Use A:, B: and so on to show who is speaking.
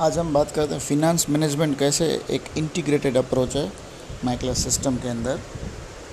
A: आज हम बात करते हैं फिनांस मैनेजमेंट कैसे एक इंटीग्रेटेड अप्रोच है माइक्लास सिस्टम के अंदर।